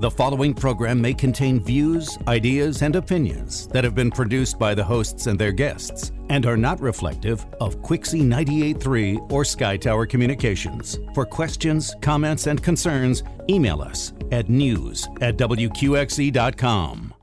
The following program may contain views, ideas, and opinions that have been produced by the hosts and their guests and are not reflective of Quixie 98.3 or Sky Tower Communications. For questions, comments, and concerns, email us at news at WQXE.com.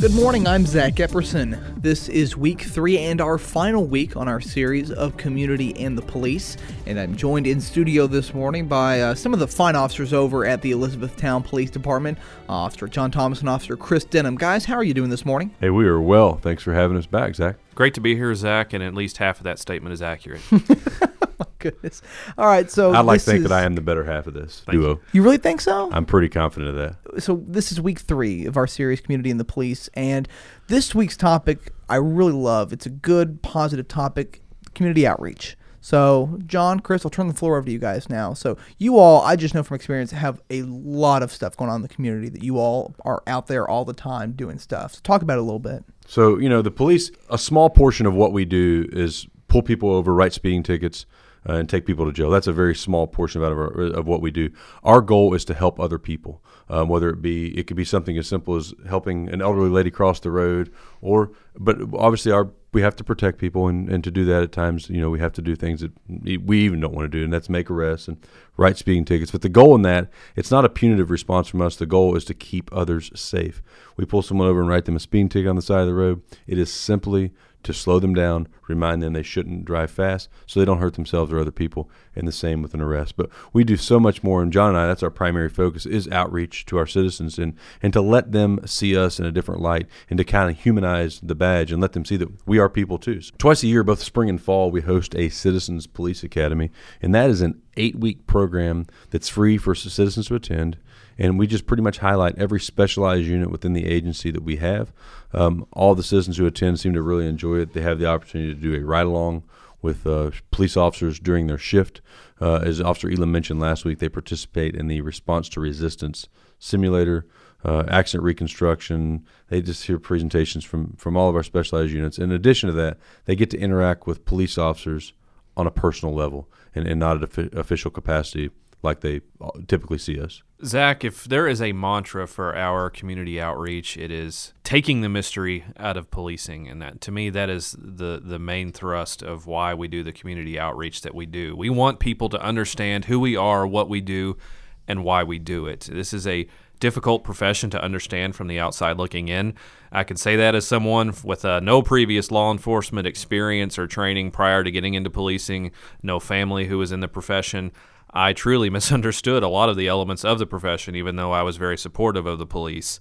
Good morning, I'm Zach Epperson. This is week three and our final week on our series of Community and the Police. And I'm joined in studio this morning by uh, some of the fine officers over at the Elizabethtown Police Department Officer John Thomas and Officer Chris Denham. Guys, how are you doing this morning? Hey, we are well. Thanks for having us back, Zach. Great to be here, Zach, and at least half of that statement is accurate. my goodness. All right, so I'd like to think is, that I am the better half of this duo. You really think so? I'm pretty confident of that. So this is week three of our series, Community and the Police, and this week's topic I really love. It's a good, positive topic: community outreach. So, John, Chris, I'll turn the floor over to you guys now. So, you all, I just know from experience, have a lot of stuff going on in the community that you all are out there all the time doing stuff. So, talk about it a little bit. So, you know, the police, a small portion of what we do is pull people over, write speeding tickets, uh, and take people to jail. That's a very small portion of, our, of what we do. Our goal is to help other people, um, whether it be it could be something as simple as helping an elderly lady cross the road, or but obviously our we have to protect people, and, and to do that at times, you know, we have to do things that we even don't want to do, and that's make arrests and write speeding tickets. But the goal in that, it's not a punitive response from us. The goal is to keep others safe. We pull someone over and write them a speeding ticket on the side of the road. It is simply to slow them down, remind them they shouldn't drive fast so they don't hurt themselves or other people, and the same with an arrest. But we do so much more, and John and I, that's our primary focus, is outreach to our citizens and, and to let them see us in a different light and to kind of humanize the badge and let them see that we are people too. So twice a year, both spring and fall, we host a Citizens Police Academy, and that is an eight week program that's free for citizens to attend and we just pretty much highlight every specialized unit within the agency that we have. Um, all the citizens who attend seem to really enjoy it. They have the opportunity to do a ride along with uh, police officers during their shift. Uh, as Officer Elam mentioned last week, they participate in the response to resistance simulator, uh, accident reconstruction. They just hear presentations from, from all of our specialized units. In addition to that, they get to interact with police officers on a personal level and, and not at official capacity like they uh, typically see us. Zach, if there is a mantra for our community outreach, it is taking the mystery out of policing, and that to me that is the the main thrust of why we do the community outreach that we do. We want people to understand who we are, what we do, and why we do it. This is a difficult profession to understand from the outside looking in. I can say that as someone with uh, no previous law enforcement experience or training prior to getting into policing, no family who was in the profession. I truly misunderstood a lot of the elements of the profession, even though I was very supportive of the police.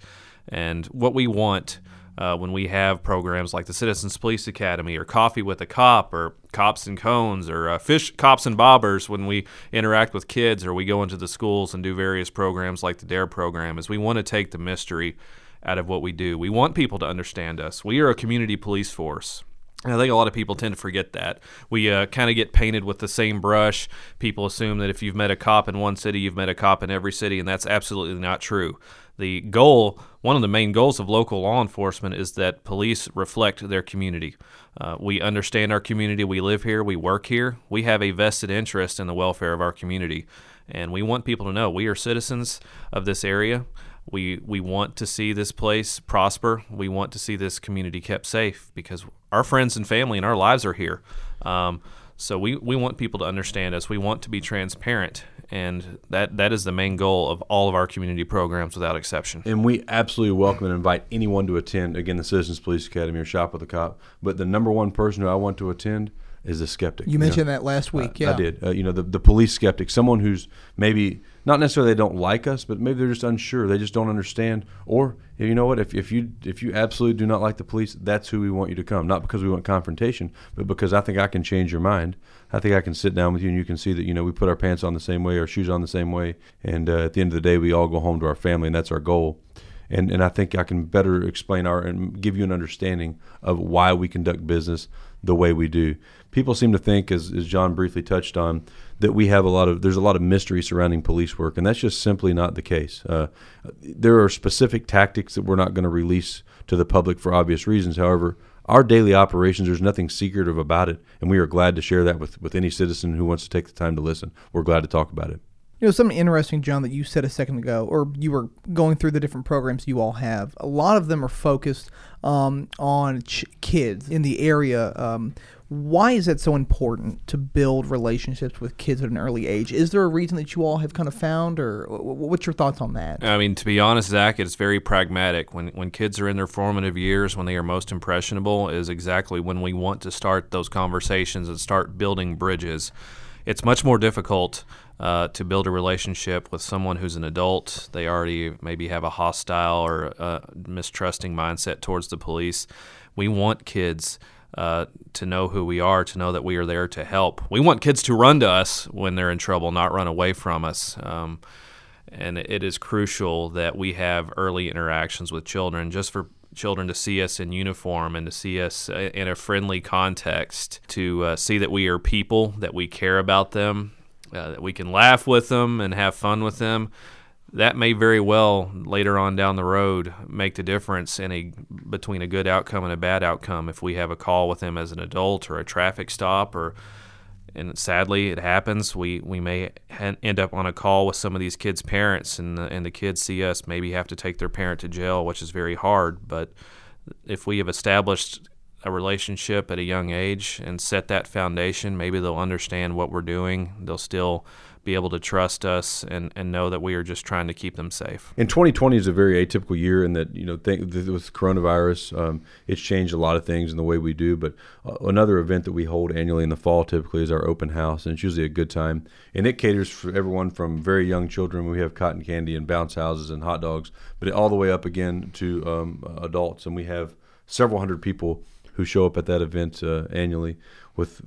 And what we want uh, when we have programs like the Citizens Police Academy or Coffee with a Cop or Cops and Cones or uh, Fish Cops and Bobbers when we interact with kids or we go into the schools and do various programs like the DARE program is we want to take the mystery out of what we do. We want people to understand us. We are a community police force. I think a lot of people tend to forget that. We uh, kind of get painted with the same brush. People assume that if you've met a cop in one city, you've met a cop in every city, and that's absolutely not true. The goal, one of the main goals of local law enforcement, is that police reflect their community. Uh, we understand our community. We live here. We work here. We have a vested interest in the welfare of our community. And we want people to know we are citizens of this area. We we want to see this place prosper. We want to see this community kept safe because our friends and family and our lives are here. Um, so we, we want people to understand us. We want to be transparent, and that that is the main goal of all of our community programs, without exception. And we absolutely welcome and invite anyone to attend again the Citizens Police Academy or Shop with a Cop. But the number one person who I want to attend is a skeptic. You, mentioned know? that last week. Yeah, I did. Uh, you know, the the police skeptic, someone who's maybe not necessarily they don't like us, but maybe they're just unsure. They just don't understand. Or you know what? If, if you if you absolutely do not like the police, that's who we want you to come. Not because we want confrontation, but because I think I can change your mind. I think I can sit down with you and you can see that you know we put our pants on the same way, our shoes on the same way, and uh, at the end of the day, we all go home to our family, and that's our goal and and I think I can better explain our and give you an understanding of why we conduct business the way we do. People seem to think, as, as John briefly touched on, that we have a lot of there's a lot of mystery surrounding police work, and that's just simply not the case. Uh, there are specific tactics that we're not going to release to the public for obvious reasons. However, our daily operations, there's nothing secretive about it, and we are glad to share that with, with any citizen who wants to take the time to listen. We're glad to talk about it. You know, something interesting, John, that you said a second ago, or you were going through the different programs you all have. A lot of them are focused um, on ch- kids in the area. Um, why is that so important to build relationships with kids at an early age? Is there a reason that you all have kind of found, or what's your thoughts on that? I mean, to be honest, Zach, it's very pragmatic. When when kids are in their formative years, when they are most impressionable, is exactly when we want to start those conversations and start building bridges. It's much more difficult uh, to build a relationship with someone who's an adult. They already maybe have a hostile or uh, mistrusting mindset towards the police. We want kids uh, to know who we are, to know that we are there to help. We want kids to run to us when they're in trouble, not run away from us. Um, and it is crucial that we have early interactions with children just for children to see us in uniform and to see us uh, in a friendly context, to uh, see that we are people, that we care about them, uh, that we can laugh with them and have fun with them. That may very well later on down the road make the difference in a between a good outcome and a bad outcome if we have a call with them as an adult or a traffic stop or and sadly it happens. We we may ha- end up on a call with some of these kids parents and the, and the kids see us maybe have to take their parent to jail which is very hard. But if we have established a relationship at a young age and set that foundation maybe they'll understand what we're doing. They'll still be able to trust us and, and know that we are just trying to keep them safe. And 2020 is a very atypical year in that, you know, th- with coronavirus, um, it's changed a lot of things in the way we do. But uh, another event that we hold annually in the fall typically is our open house, and it's usually a good time. And it caters for everyone from very young children. We have cotton candy and bounce houses and hot dogs, but all the way up again to um, adults. And we have several hundred people who show up at that event uh, annually. With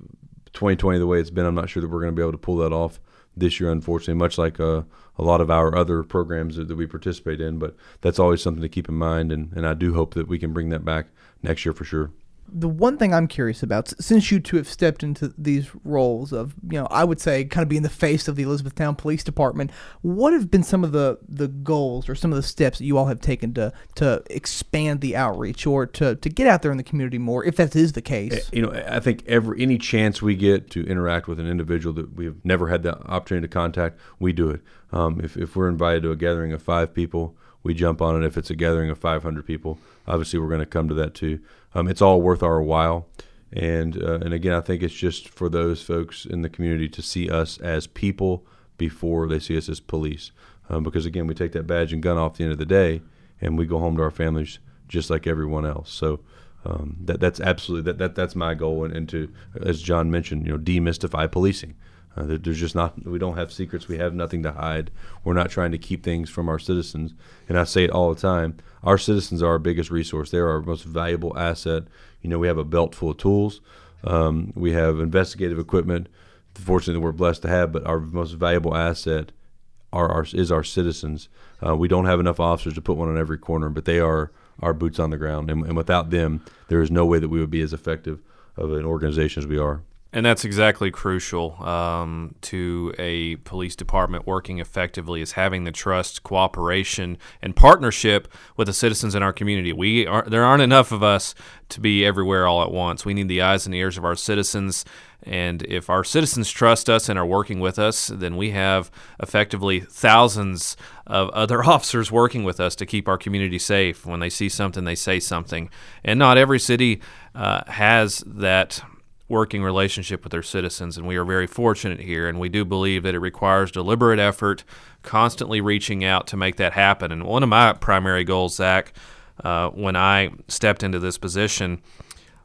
2020 the way it's been, I'm not sure that we're going to be able to pull that off this year, unfortunately, much like uh, a lot of our other programs that, that, we participate in. But that's always something to keep in mind, and, and I do hope that we can bring that back next year for sure the one thing I'm curious about, since you two have stepped into these roles of, you know, I would say kind of being the face of the Elizabethtown Police Department, what have been some of the, the goals or some of the steps that you all have taken to to expand the outreach or to, to get out there in the community more, if that is the case? You know, I think every any chance we get to interact with an individual that we have never had the opportunity to contact, we do it. Um, if, if we're invited to a gathering of five people, we jump on it. If it's a gathering of 500 people, obviously we're going to come to that too um, it's all worth our while. And uh, and again, I think it's just for those folks in the community to see us as people before they see us as police. Um, because again, we take that badge and gun off the end of the day, and we go home to our families just like everyone else. So um, that that's absolutely that, that that's my goal, and, and to as John mentioned, you know, demystify policing. Uh, there's just not we don't have secrets. We have nothing to hide. We're not trying to keep things from our citizens. And I say it all the time. Our citizens are our biggest resource. They're our most valuable asset. You know, we have a belt full of tools. Um, we have investigative equipment. Fortunately, we're blessed to have. But our most valuable asset are our, is our citizens. Uh, we don't have enough officers to put one on every corner, but they are our boots on the ground. And, and without them, there is no way that we would be as effective of an organization as we are. And that's exactly crucial um, to a police department working effectively is having the trust, cooperation, and partnership with the citizens in our community. We are there aren't enough of us to be everywhere all at once. We need the eyes and ears of our citizens. And if our citizens trust us and are working with us, then we have effectively thousands of other officers working with us to keep our community safe. When they see something, they say something. And not every city uh, has that working relationship with their citizens, and we are very fortunate here. And we do believe that it requires deliberate effort, constantly reaching out to make that happen. And one of my primary goals, Zach, uh, when I stepped into this position,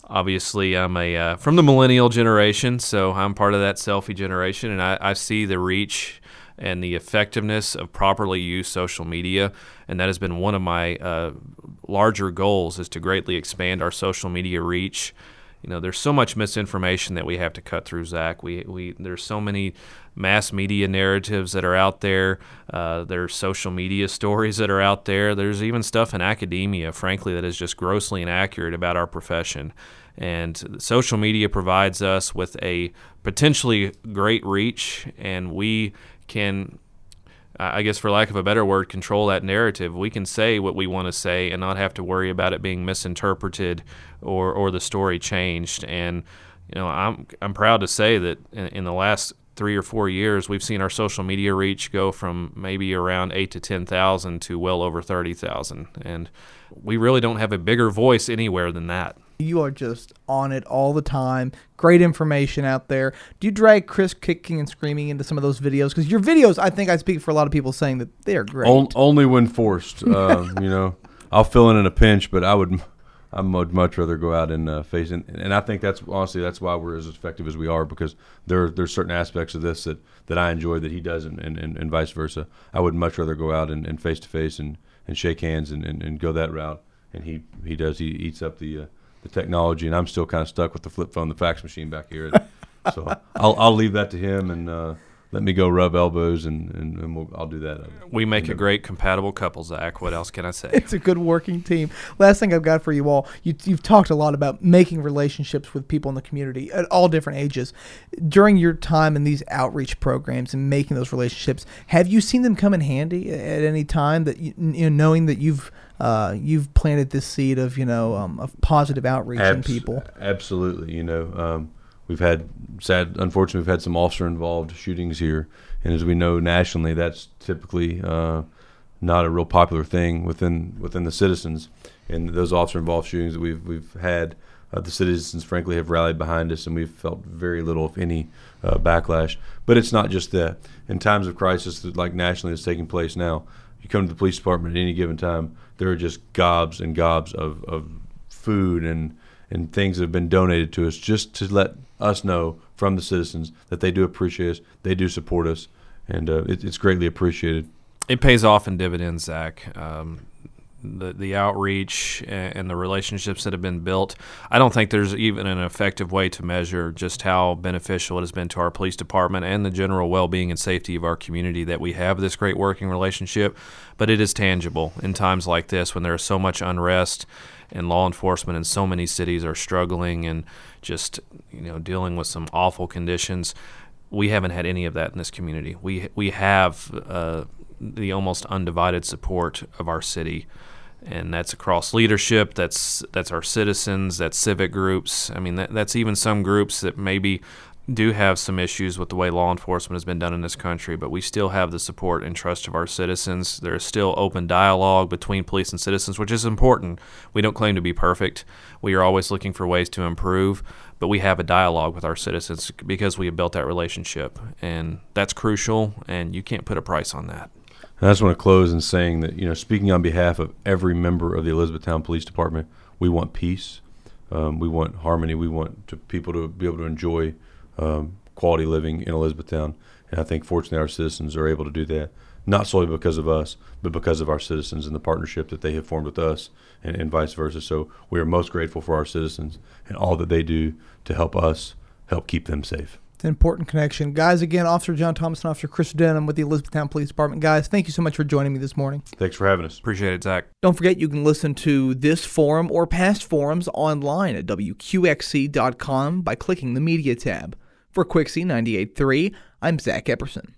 obviously I'm a uh, from the millennial generation, so I'm part of that selfie generation, and I, I see the reach and the effectiveness of properly used social media, and that has been one of my uh, larger goals is to greatly expand our social media reach you know, there's so much misinformation that we have to cut through, Zach. We, we there's so many mass media narratives that are out there. Uh, there's social media stories that are out there. There's even stuff in academia, frankly, that is just grossly inaccurate about our profession. And social media provides us with a potentially great reach, and we can I guess for lack of a better word, control that narrative. We can say what we want to say and not have to worry about it being misinterpreted or or the story changed. And you know, I'm I'm proud to say that in, in the last three or four years, we've seen our social media reach go from maybe around eight to 10,000 to well over 30,000. And we really don't have a bigger voice anywhere than that. You are just on it all the time. Great information out there. Do you drag Chris kicking and screaming into some of those videos? Because your videos, I think I speak for a lot of people saying that they are great. On, only when forced. Uh, you know, I'll fill in in a pinch, but I would I would much rather go out and uh, face it. And I think that's honestly that's why we're as effective as we are because there there's certain aspects of this that, that I enjoy that he doesn't, and, and, and vice versa. I would much rather go out and, and face to face and and shake hands and, and, and go that route. And he he does he eats up the uh, the technology, and I'm still kind of stuck with the flip phone, the fax machine back here. so I'll I'll leave that to him and. Uh, let me go rub elbows and, and, and we'll, I'll do that. We make a great compatible couple, Zach. What else can I say? it's a good working team. Last thing I've got for you all, you, you've talked a lot about making relationships with people in the community at all different ages. During your time in these outreach programs and making those relationships, have you seen them come in handy at any time that you, you know, knowing that you've uh, you've planted this seed of you know um, of positive outreach Abs- in people? Absolutely, you know. Um, we've had sad, unfortunately, we've had some officer involved shootings here, and as we know nationally, that's typically uh, not a real popular thing within within the citizens. And those officer involved shootings that we've we've had, uh, the citizens frankly have rallied behind us, and we've felt very little, if any, uh, backlash. But it's not just that. In times of crisis, like nationally, that's taking place now, you come to the police department at any given time, there are just gobs and gobs of, of food and and things that have been donated to us just to let us know from the citizens that they do appreciate us, they do support us, and uh, it, it's greatly appreciated. It pays off in dividends, Zach. Um, the the outreach and the relationships that have been built. I don't think there's even an effective way to measure just how beneficial it has been to our police department and the general well-being and safety of our community that we have this great working relationship. But it is tangible in times like this when there is so much unrest and law enforcement in so many cities are struggling and just you know dealing with some awful conditions. We haven't had any of that in this community. We we have uh, the almost undivided support of our city, and that's across leadership. That's that's our citizens. That's civic groups. I mean, that, that's even some groups that maybe do have some issues with the way law enforcement has been done in this country, but we still have the support and trust of our citizens. There is still open dialogue between police and citizens, which is important. We don't claim to be perfect. We are always looking for ways to improve, but we have a dialogue with our citizens because we have built that relationship, and that's crucial, and you can't put a price on that. And I just want to close in saying that, you know, speaking on behalf of every member of the Elizabethtown Police Department, we want peace. Um, we want harmony. We want to, people to be able to enjoy um, quality living in Elizabethtown. And I think, fortunately, our citizens are able to do that, not solely because of us, but because of our citizens and the partnership that they have formed with us, and, and vice versa. So we are most grateful for our citizens and all that they do to help us help keep them safe. It's an important connection. Guys, again, Officer John Thomas and Officer Chris Denham with the Elizabethtown Police Department. Guys, thank you so much for joining me this morning. Thanks for having us. Appreciate it, Zach. Don't forget you can listen to this forum or past forums online at WQXE.com by clicking the Media tab. For Quixie 98.3, I'm Zach Epperson.